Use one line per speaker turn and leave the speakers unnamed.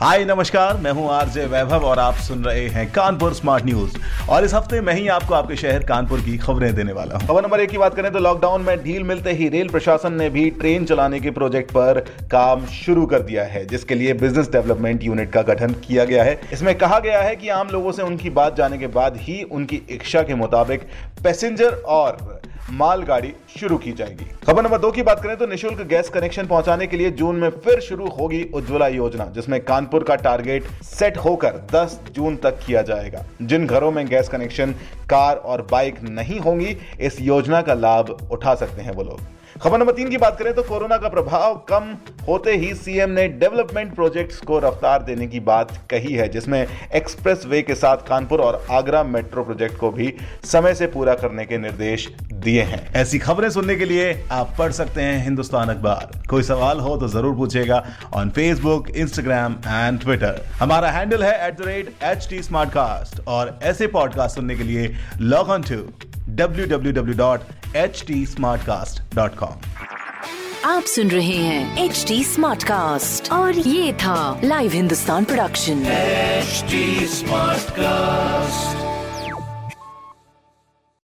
हाय, नमस्कार, मैं हूँ आरजे वैभव और आप सुन रहे हैं कानपुर स्मार्ट न्यूज़। और इस हफ़्ते मैं ही आपको आपके शहर कानपुर की खबरें देने वाला हूँ। खबर नंबर एक की बात करें तो लॉकडाउन में ढील मिलते ही रेल प्रशासन ने भी ट्रेन चलाने के प्रोजेक्ट पर काम शुरू कर दिया है, जिसके लिए बिज़नेस डेवलपमेंट यूनिट का गठन किया गया है। इसमें कहा गया है कि आम लोगों से उनकी बात जाने के बाद ही उनकी इच्छा के मुताबिक पैसेंजर और मालगाड़ी शुरू की जाएगी। खबर नंबर दो की बात करें तो निशुल्क गैस कनेक्शन पहुँचाने के लिए जून में फिर शुरू होगी उज्ज्वला योजना, जिसमें कानपुर का टारगेट सेट होकर 10 जून तक किया जाएगा। जिन घरों में गैस कनेक्शन, कार और बाइक नहीं होंगी, इस योजना का लाभ उठा सकते हैं वो लोग। खबर नंबर तीन की बात करें तो कोरोना का प्रभाव कम होते ही सीएम ने डेवलपमेंट प्रोजेक्ट्स को रफ्तार देने की बात कही है, जिसमें एक्सप्रेस वे के साथ कानपुर और आगरा मेट्रो प्रोजेक्ट को भी समय से पूरा करने के निर्देश दिए हैं। ऐसी खबरें सुनने के लिए आप पढ़ सकते हैं हिंदुस्तान अखबार। कोई सवाल हो तो ज़रूर पूछेगा on Facebook Instagram and Twitter हमारा हैंडल है at the rate H T और ऐसे पॉडकास्ट सुनने के लिए लॉग ऑन टू www.htsmartcast.com
आप सुन रहे हैं एच टी स्मार्ट कास्ट और ये था live Hindustan production
smart Smartcast.